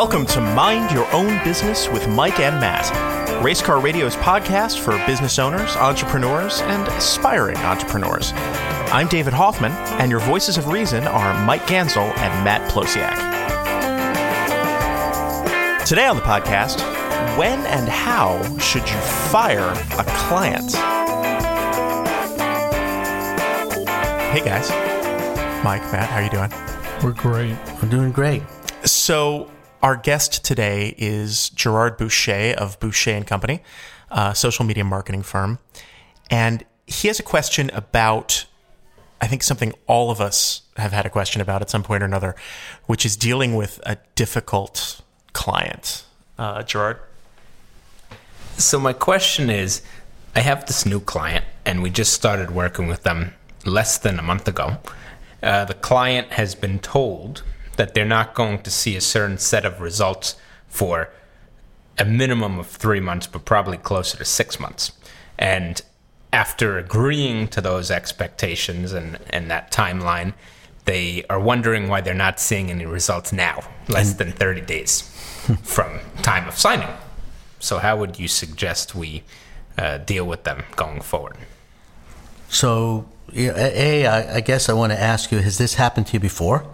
Welcome to Mind Your Own Business with Mike and Matt, Racecar Radio's podcast for business owners, entrepreneurs, and aspiring entrepreneurs. I'm David Hoffman, and your voices of reason are Mike Gansel and Matt Plosiak. Today on the podcast, when and how should you fire a client? Hey guys, Mike, Matt, how are you doing? We're great. We're doing great. So, our guest today is Gerard Boucher of Boucher and Company, a social media marketing firm, and he has a question about, I think something all of us have had a question about at some point or another, which is dealing with a difficult client. Uh, Gerard. So my question is, I have this new client, and we just started working with them less than a month ago. Uh, the client has been told that they're not going to see a certain set of results for a minimum of three months, but probably closer to six months. And after agreeing to those expectations and, and that timeline, they are wondering why they're not seeing any results now, less than 30 days from time of signing. So, how would you suggest we uh, deal with them going forward? So, A, I, I guess I want to ask you has this happened to you before?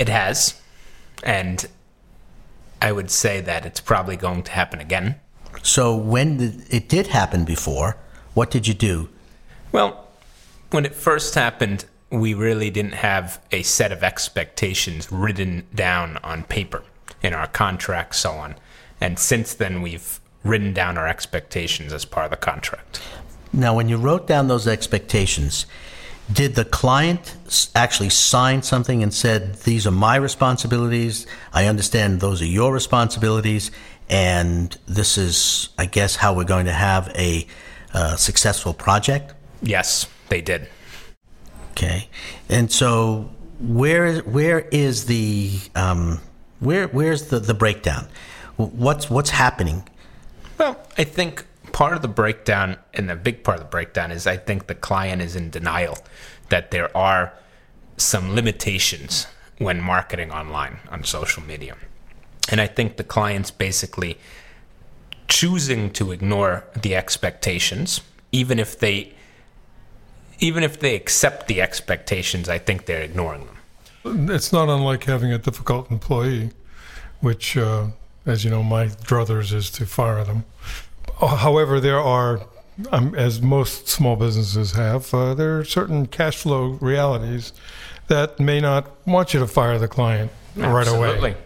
It has. And I would say that it's probably going to happen again. So, when did, it did happen before, what did you do? Well, when it first happened, we really didn't have a set of expectations written down on paper in our contract, so on. And since then, we've written down our expectations as part of the contract. Now, when you wrote down those expectations, did the client actually sign something and said, These are my responsibilities? I understand those are your responsibilities. And this is, I guess, how we're going to have a uh, successful project? Yes, they did. Okay. And so, where where is the um, where where's the, the breakdown? What's what's happening? Well, I think part of the breakdown, and the big part of the breakdown, is I think the client is in denial that there are some limitations when marketing online on social media. And I think the client's basically choosing to ignore the expectations, even if they even if they accept the expectations, I think they're ignoring them. It's not unlike having a difficult employee, which, uh, as you know, my druthers is to fire them. Uh, However, there are, um, as most small businesses have, uh, there are certain cash flow realities that may not want you to fire the client right away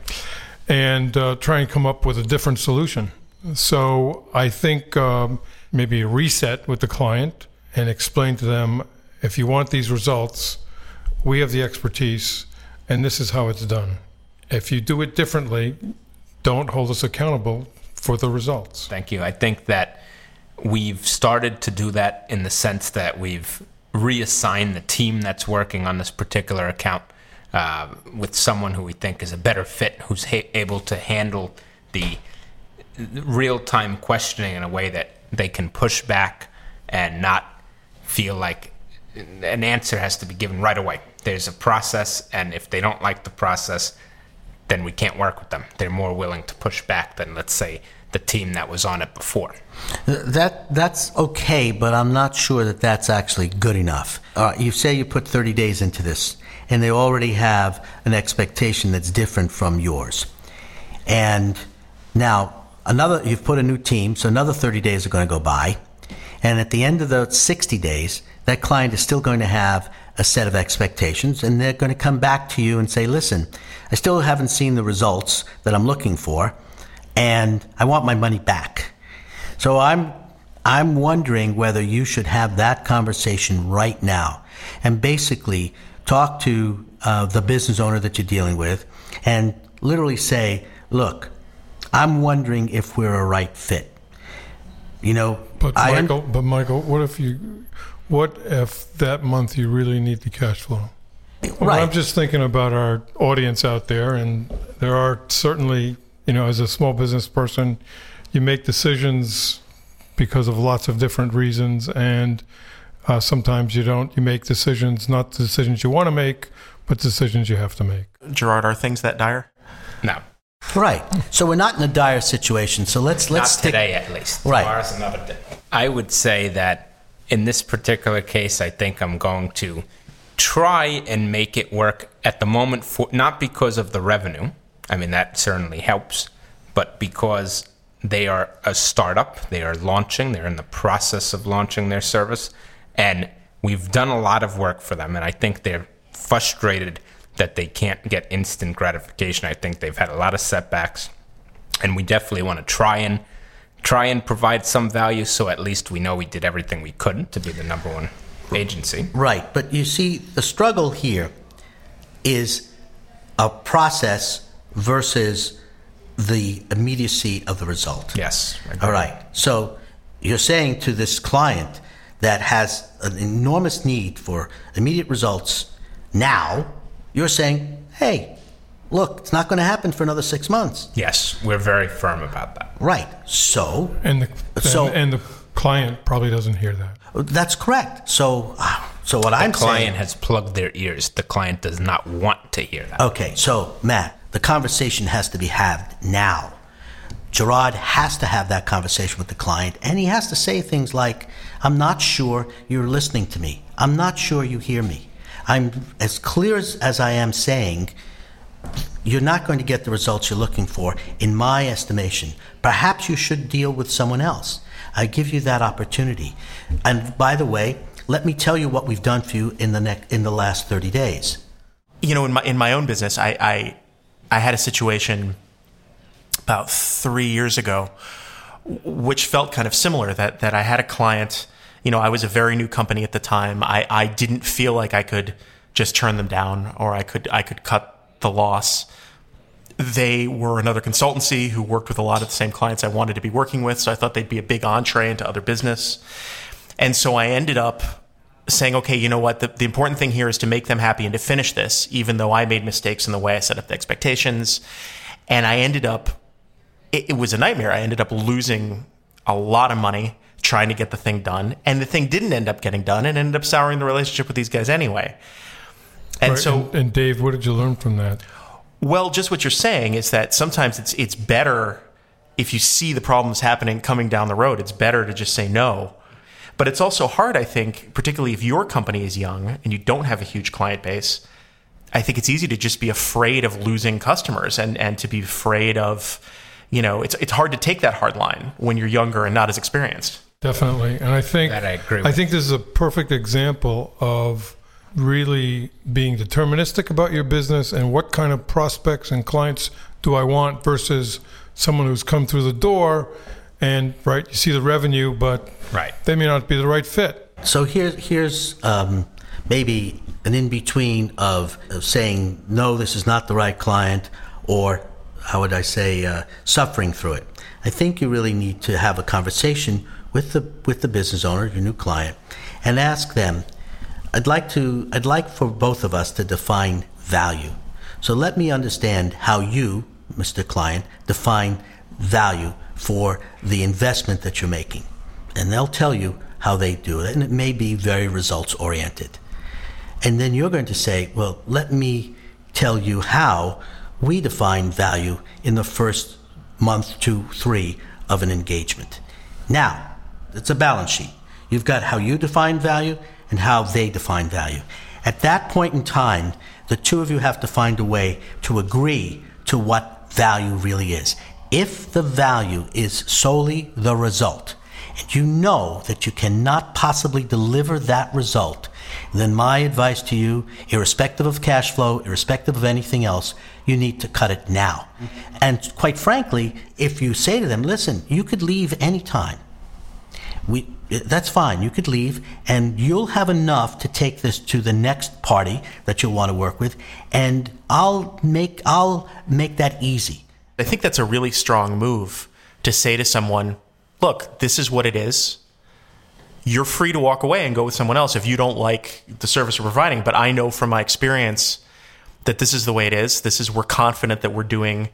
and uh, try and come up with a different solution. So I think um, maybe a reset with the client and explain to them if you want these results, we have the expertise and this is how it's done. If you do it differently, don't hold us accountable for the results. Thank you. I think that we've started to do that in the sense that we've reassigned the team that's working on this particular account uh, with someone who we think is a better fit, who's ha- able to handle the real time questioning in a way that they can push back and not feel like an answer has to be given right away. There's a process, and if they don't like the process, then we can't work with them. They're more willing to push back than, let's say, the team that was on it before. That that's okay, but I'm not sure that that's actually good enough. Uh, you say you put 30 days into this, and they already have an expectation that's different from yours. And now another, you've put a new team, so another 30 days are going to go by, and at the end of the 60 days, that client is still going to have a set of expectations, and they're going to come back to you and say, "Listen, I still haven't seen the results that I'm looking for, and I want my money back." So I'm I'm wondering whether you should have that conversation right now and basically talk to uh, the business owner that you're dealing with and literally say, "Look, I'm wondering if we're a right fit." You know, But I Michael, but Michael, what if you, what if that month you really need the cash flow? Well, right. I'm just thinking about our audience out there, and there are certainly, you know, as a small business person, you make decisions because of lots of different reasons, and uh, sometimes you don't. You make decisions, not the decisions you want to make, but decisions you have to make. Gerard, are things that dire? No. Right. So we're not in a dire situation. So let's let's Not stick- today, at least. Right. Tomorrow's another day. I would say that in this particular case, I think I'm going to try and make it work at the moment, for, not because of the revenue. I mean, that certainly helps, but because they are a startup, they are launching, they're in the process of launching their service, and we've done a lot of work for them, and I think they're frustrated that they can't get instant gratification. I think they've had a lot of setbacks and we definitely want to try and try and provide some value so at least we know we did everything we could to be the number one agency Right, but you see, the struggle here is a process versus the immediacy of the result. yes All right. So you're saying to this client that has an enormous need for immediate results now, you're saying, hey, look, it's not going to happen for another six months. yes we're very firm about that Right. So And the, So- and, and the client probably doesn't hear that. that's correct. So, uh, so what I'm the saying. client has plugged their ears the client does not want to hear that Okay, so Matt, the conversation has to be had now. Gerard has to have that conversation with the client, and he has to say things like, I'm not sure you're listening to me. I'm not sure you hear me. I'm as clear as, as I am saying, you're not going to get the results you're looking for, in my estimation. Perhaps you should deal with someone else. I give you that opportunity. And by the way, let me tell you what we've done for you in the, next, in the last 30 days. you know, in my in my own business, I I, I had a situation about three years ago, which felt kind of similar. That that I had a client. You know, I was a very new company at the time. I, I didn't feel like I could just turn them down or I could I could cut the loss. They were another consultancy who worked with a lot of the same clients I wanted to be working with, so I thought they'd be a big entree into other business. And so I ended up saying, okay, you know what? The, the important thing here is to make them happy and to finish this, even though I made mistakes in the way I set up the expectations. And I ended up, it, it was a nightmare. I ended up losing a lot of money trying to get the thing done. And the thing didn't end up getting done and ended up souring the relationship with these guys anyway. And Right, so, and, and Dave, what did you learn from that? well, just what you're saying is that sometimes it's it's better if you see the problems happening coming down the road. It's better to just say no. But it's also hard, I think, particularly if your company is young and you don't have a huge client base. I think it's easy to just be afraid of losing customers and, and to be afraid of, you know, it's it's hard to take that hard line when you're younger and not as experienced. Definitely, and I think That I agree I think this is a perfect example of really being deterministic about your business and what kind of prospects and clients do I want versus someone who's come through the door and right you see the revenue, but Right. they may not be the right fit. So here, here's um, maybe an in between of, of saying, no, this is not the right client, or how would I say, uh, suffering through it. I think you really need to have a conversation with the, with the business owner, your new client, and ask them, I'd like, to, I'd like for both of us to define value. So let me understand how you, Mr. Client, define value for the investment that you're making and they'll tell you how they do it, and it may be very results oriented. And then you're going to say, well, let me tell you how we define value in the first month, two, three of an engagement. Now, it's a balance sheet. You've got how you define value and how they define value. At that point in time, the two of you have to find a way to agree to what value really is. If the value is solely the result, and you know that you cannot possibly deliver that result, then my advice to you, irrespective of cash flow, irrespective of anything else, you need to cut it now. Mm-hmm. And quite frankly, if you say to them, listen, you could leave anytime. We, that's fine. You could leave, and you'll have enough to take this to the next party that you'll want to work with, and I'll make I'll make that easy. I think that's a really strong move to say to someone, look, this is what it is. You're free to walk away and go with someone else if you don't like the service we're providing. But I know from my experience that this is the way it is. This is, we're confident that we're doing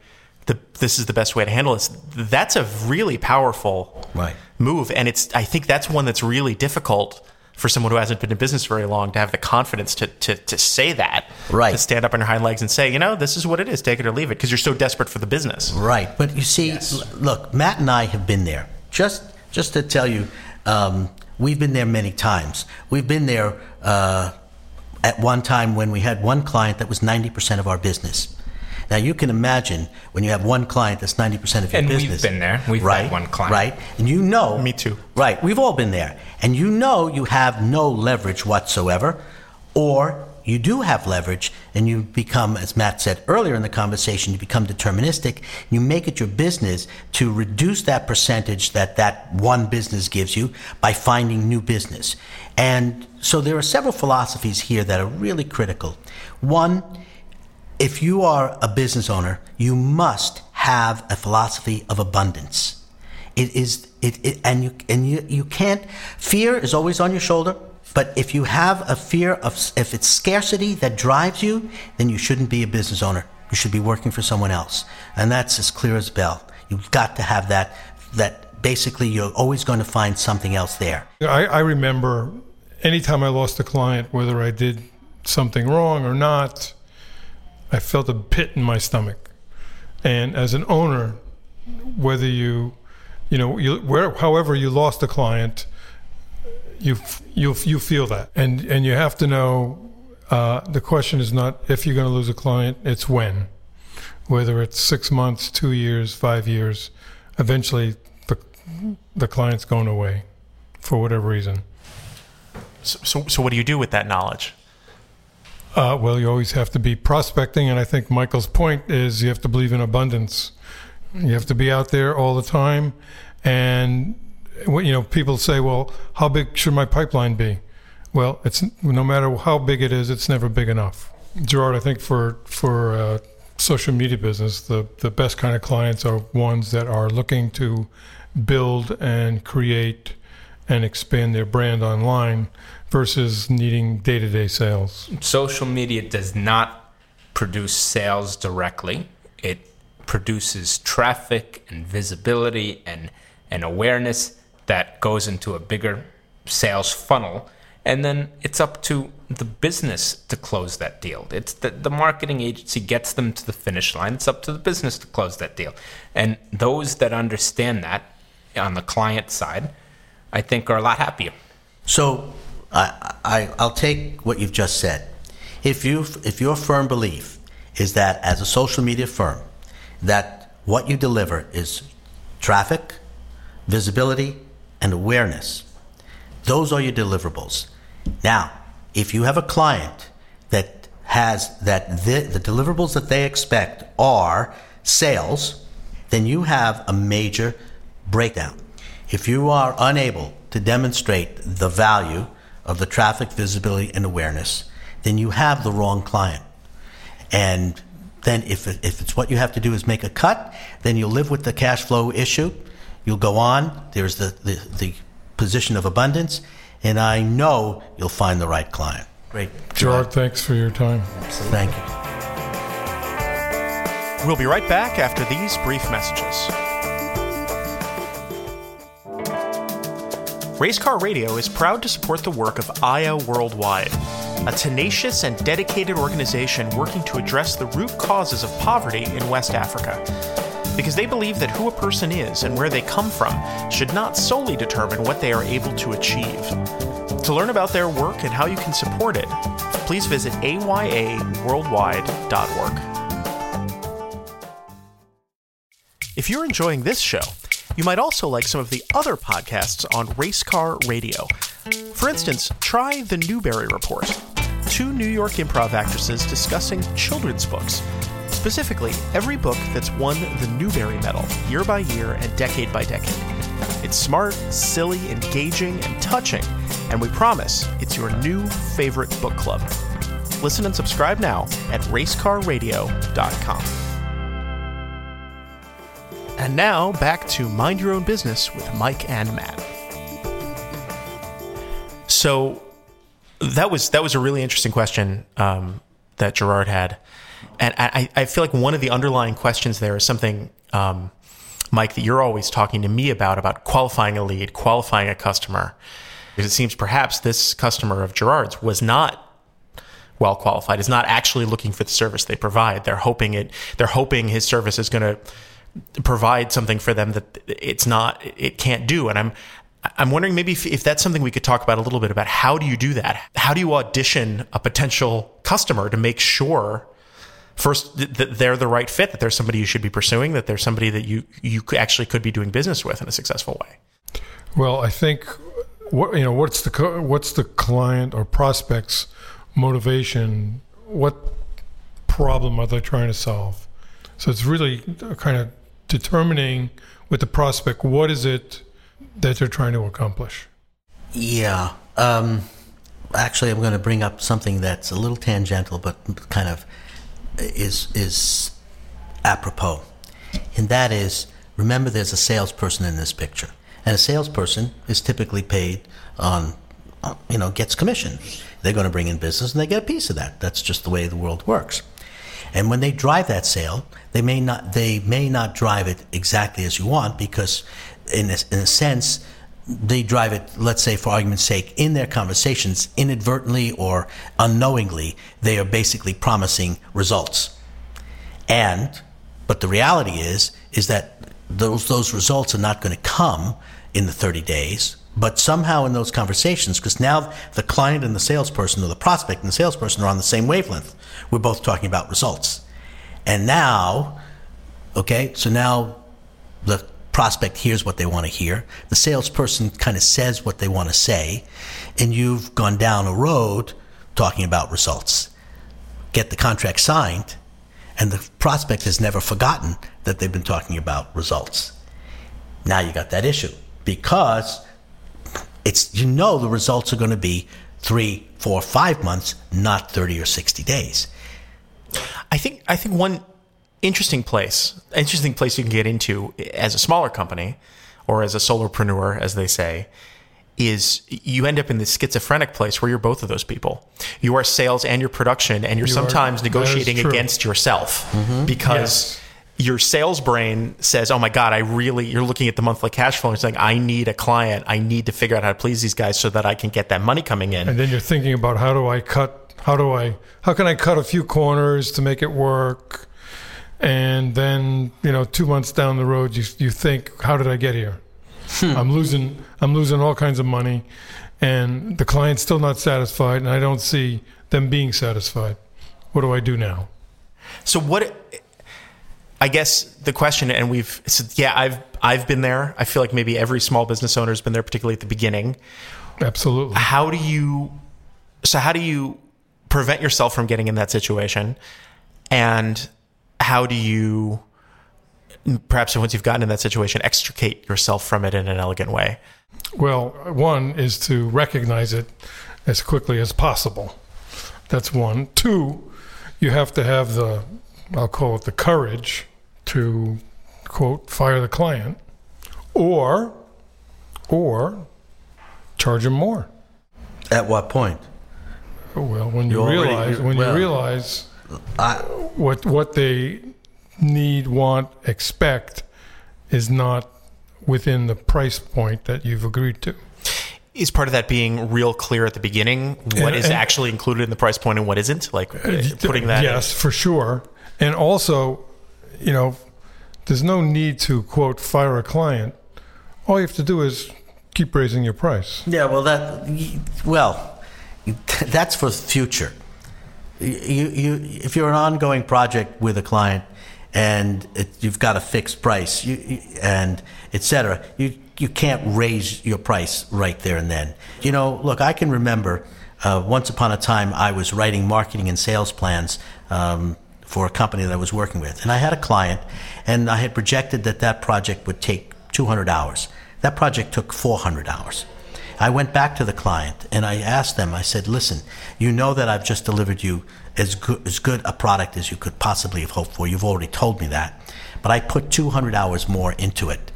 the, this is the best way to handle this. That's a really powerful Right. move. And it's, I think that's one that's really difficult for someone who hasn't been in business very long to have the confidence to, to, to say that. Right. To stand up on your hind legs and say, you know, this is what it is, take it or leave it, because you're so desperate for the business. Right, but you see, l- look, Matt and I have been there. Just, just to tell you, um, we've been there many times. We've been there uh, at one time when we had one client that was 90% of our business. Now you can imagine when you have one client that's 90% of your And we've business. been there. We've had right, one client. Right, and you know. Me too. Right, we've all been there. And you know you have no leverage whatsoever, or you do have leverage and you become, as Matt said earlier in the conversation, you become deterministic. You make it your business to reduce that percentage that that one business gives you by finding new business. And so there are several philosophies here that are really critical. One, if you are a business owner, you must have a philosophy of abundance. It is it, it and you and you you can't. Fear is always on your shoulder. But if you have a fear of if it's scarcity that drives you, then you shouldn't be a business owner. You should be working for someone else, and that's as clear as bell. You've got to have that. That basically you're always going to find something else there. I, I remember anytime I lost a client, whether I did something wrong or not, I felt a pit in my stomach. And as an owner, whether you, you know, you, where, however you lost a client, you you you feel that, and and you have to know. Uh, the question is not if you're going to lose a client; it's when. Whether it's six months, two years, five years, eventually the the client's going away, for whatever reason. So, so, so what do you do with that knowledge? Uh, well, you always have to be prospecting, and I think Michael's point is you have to believe in abundance. You have to be out there all the time, and you know, people say, "Well, how big should my pipeline be?" Well, it's no matter how big it is, it's never big enough. Gerard, I think for for uh, social media business, the the best kind of clients are ones that are looking to build and create and expand their brand online versus needing day-to-day sales. social media does not produce sales directly. It produces traffic and visibility and, and awareness that goes into a bigger sales funnel. And then it's up to the business to close that deal. It's the, the marketing agency gets them to the finish line. It's up to the business to close that deal. And those that understand that on the client side, I think are a lot happier. So I, I, I'll take what you've just said. If, you, if your firm belief is that as a social media firm, that what you deliver is traffic, visibility, and awareness, those are your deliverables. Now, if you have a client that has that the, the deliverables that they expect are sales, then you have a major breakdown. If you are unable to demonstrate the value of the traffic visibility and awareness, then you have the wrong client. And then if, it, if it's what you have to do is make a cut, then you'll live with the cash flow issue. You'll go on. There's the, the, the position of abundance. And I know you'll find the right client. Great. Gerard, thanks for your time. Thank you. We'll be right back after these brief messages. Racecar Radio is proud to support the work of Aya Worldwide, a tenacious and dedicated organization working to address the root causes of poverty in West Africa. Because they believe that who a person is and where they come from should not solely determine what they are able to achieve. To learn about their work and how you can support it, please visit ayaworldwide.org. If you're enjoying this show, you might also like some of the other podcasts on Racecar Radio. For instance, try The Newbery Report, two New York improv actresses discussing children's books. Specifically, every book that's won the Newbery Medal year by year and decade by decade. It's smart, silly, engaging, and touching, and we promise it's your new favorite book club. Listen and subscribe now at racecarradio.com. And now back to Mind Your Own Business with Mike and Matt. So that was that was a really interesting question um, that Gerard had, and I, I feel like one of the underlying questions there is something, um, Mike, that you're always talking to me about about qualifying a lead, qualifying a customer. Because it seems perhaps this customer of Gerard's was not well qualified, is not actually looking for the service they provide. They're hoping it. They're hoping his service is going to provide something for them that it's not. It can't do. And I'm. I'm wondering maybe if, if that's something we could talk about a little bit about how do you do that? How do you audition a potential customer to make sure first that they're the right fit, that there's somebody you should be pursuing, that there's somebody that you you actually could be doing business with in a successful way? Well, I think what you know what's the what's the client or prospect's motivation? What problem are they trying to solve? So it's really kind of determining with the prospect what is it that they're trying to accomplish? Yeah. Um, actually, I'm going to bring up something that's a little tangential, but kind of is is apropos, and that is remember there's a salesperson in this picture, and a salesperson is typically paid on, you know, gets commission. They're going to bring in business, and they get a piece of that. That's just the way the world works. And when they drive that sale, they may not they may not drive it exactly as you want because in a, in a sense, they drive it, let's say, for argument's sake, in their conversations, inadvertently or unknowingly, they are basically promising results. And, but the reality is, is that those, those results are not going to come in the 30 days, but somehow in those conversations, because now the client and the salesperson, or the prospect and the salesperson, are on the same wavelength. We're both talking about results. And now, okay, so now the prospect hears what they want to hear. The salesperson kind of says what they want to say, and you've gone down a road talking about results. Get the contract signed, and the prospect has never forgotten that they've been talking about results. Now you got that issue because it's you know the results are going to be three, four, five months, not thirty or sixty days. I think I think one interesting place, interesting place you can get into as a smaller company or as a solopreneur, as they say, is you end up in this schizophrenic place where you're both of those people. You are sales and your production, and you're you sometimes are, negotiating against yourself mm-hmm. because. Yes. Your sales brain says, "Oh my God, I really." You're looking at the monthly cash flow and saying, "I need a client. I need to figure out how to please these guys so that I can get that money coming in." And then you're thinking about how do I cut? How do I? How can I cut a few corners to make it work? and then you know two months down the road you you think how did I get here hmm. I'm losing I'm losing all kinds of money and the client's still not satisfied and I don't see them being satisfied what do I do now so what I guess the question and we've said yeah I've I've been there. I feel like maybe every small business owner has been there particularly at the beginning. Absolutely. How do you so how do you prevent yourself from getting in that situation? And how do you perhaps once you've gotten in that situation extricate yourself from it in an elegant way? Well one is to recognize it as quickly as possible. That's one. Two you have to have the i'll call it the courage to quote fire the client or or charge him more at what point well when you, you realize when well, you realize I, what what they need, want, expect is not within the price point that you've agreed to. Is part of that being real clear at the beginning what and, is and, actually included in the price point and what isn't? Like uh, putting that. Yes, in. for sure. And also, you know, there's no need to quote fire a client. All you have to do is keep raising your price. Yeah, well, that well, that's for the future you, you, if you're an ongoing project with a client and it, you've got a fixed price you, and etc., you you can't raise your price right there and then. You know, look, I can remember uh, once upon a time I was writing marketing and sales plans. Um, for a company that I was working with. And I had a client, and I had projected that that project would take 200 hours. That project took 400 hours. I went back to the client and I asked them, I said, listen, you know that I've just delivered you as good, as good a product as you could possibly have hoped for. You've already told me that. But I put 200 hours more into it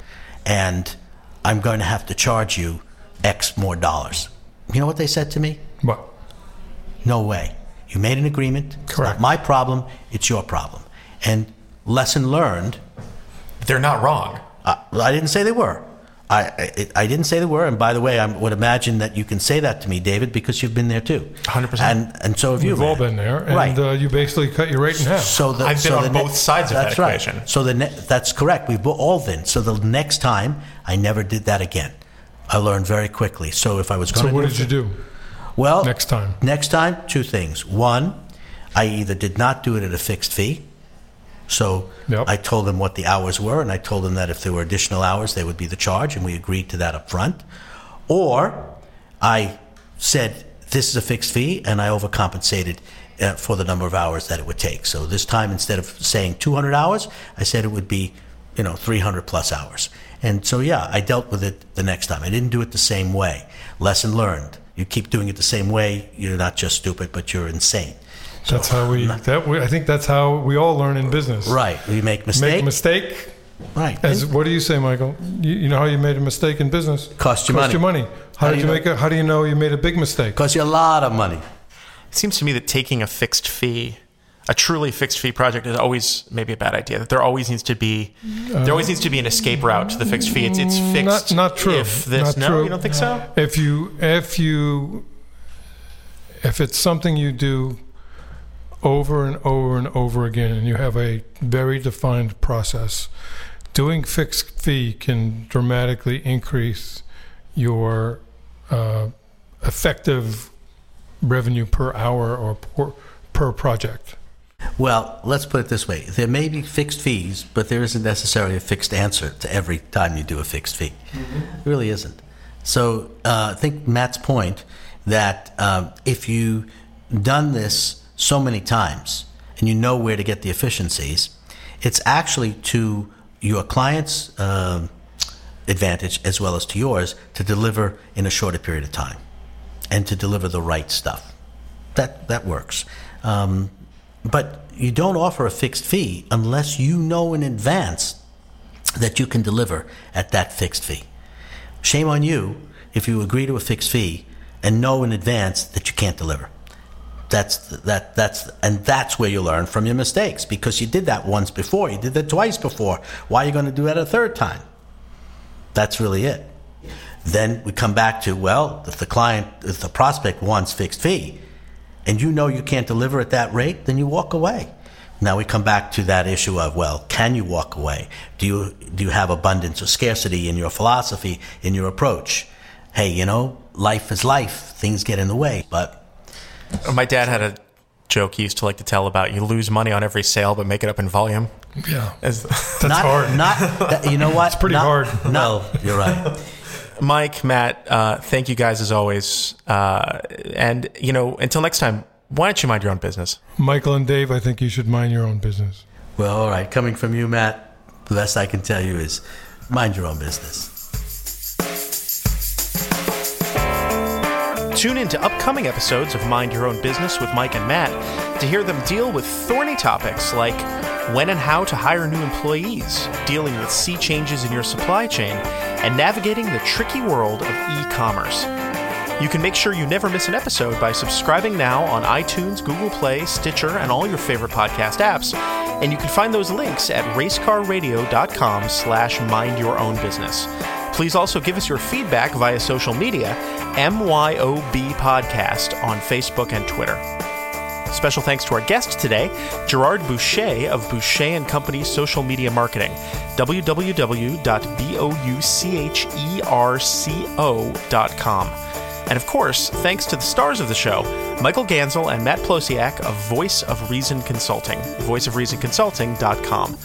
and I'm going to have to charge you X more dollars. You know what they said to me? What? No way. You made an agreement. Correct. It's not my problem. It's your problem. And lesson learned. They're not wrong. Uh, I didn't say they were. I, I, I didn't say they were, and by the way, I would imagine that you can say that to me, David, because you've been there too. 100%. And and so have you. We've all been there, and Right. uh, you basically cut your rate in half. So the, I've been so on the ne- both sides of that that's right. equation. So the ne- that's correct. We've all been. So the next time, I never did that again. I learned very quickly. So if I was going so to, what did you do? Well, next time? Next time, two things. One, I either did not do it at a fixed fee. So Yep. I told them what the hours were, and I told them that if there were additional hours, they would be the charge, and we agreed to that up front. Or I said, this is a fixed fee, and I overcompensated uh, for the number of hours that it would take. So this time, instead of saying 200 hours, I said it would be, you know, 300 plus hours. And so, yeah, I dealt with it the next time. I didn't do it the same way. Lesson learned. You keep doing it the same way, you're not just stupid, but you're insane. That's how we. That we, I think that's how we all learn in business. Right. We make mistakes. Make a mistake. right. As And what do you say, Michael? You, you know how you made a mistake in business? Cost you Cost money. you money. How, How did do you you make a? How do you know you made a big mistake? Cost you a lot of money. It seems to me that taking a fixed fee, a truly fixed fee project, is always maybe a bad idea. That there always needs to be, there always needs to be an escape route to the fixed fee. It's, it's fixed. Not, not true. If this, Not no, true. you don't think so? If you if you if it's something you do over and over and over again, and you have a very defined process, doing fixed fee can dramatically increase your uh, effective revenue per hour or per, per project. Well, let's put it this way: there may be fixed fees, but there isn't necessarily a fixed answer to every time you do a fixed fee. It really isn't. So uh, I think Matt's point that um, if you done this so many times and you know where to get the efficiencies, it's actually to your client's um, advantage as well as to yours to deliver in a shorter period of time and to deliver the right stuff. That that works. Um, but you don't offer a fixed fee unless you know in advance that you can deliver at that fixed fee. Shame on you if you agree to a fixed fee and know in advance that you can't deliver. That's that that's and that's where you learn from your mistakes because you did that once before, you did that twice before. Why are you going to do that a third time? That's really it. Then we come back to well, if the client, if the prospect wants fixed fee, and you know you can't deliver at that rate, then you walk away. Now we come back to that issue of well, can you walk away? Do you do you have abundance or scarcity in your philosophy, in your approach? Hey, you know, life is life. Things get in the way, but My dad had a joke he used to like to tell about you lose money on every sale, but make it up in volume. Yeah, As, that's not hard. not you know what? It's pretty hard. No, you're right. Mike, Matt, uh, thank you guys as always. Uh, and, you know, until next time, why don't you mind your own business? Michael and Dave, I think you should mind your own business. Well, all right. Coming from you, Matt, the best I can tell you is mind your own business. Tune in to upcoming episodes of Mind Your Own Business with Mike and Matt to hear them deal with thorny topics like when and how to hire new employees, dealing with sea changes in your supply chain, and navigating the tricky world of e commerce. You can make sure you never miss an episode by subscribing now on iTunes, Google Play, Stitcher, and all your favorite podcast apps. And you can find those links at racecarradio.com slash mind your own business. Please also give us your feedback via social media, MYOB Podcast on Facebook and Twitter. Special thanks to our guest today, Gerard Boucher of Boucher Company Social Media Marketing, www.boucherco.com. And of course, thanks to the stars of the show, Michael Ganzel and Matt Plosiak of Voice of Reason Consulting, voiceofreasonconsulting.com.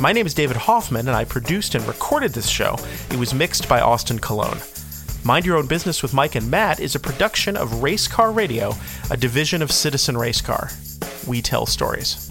My name is David Hoffman, and I produced and recorded this show. It was mixed by Austin Cologne. Mind Your Own Business with Mike and Matt is a production of Race Car Radio, a division of Citizen Race Car. We tell stories.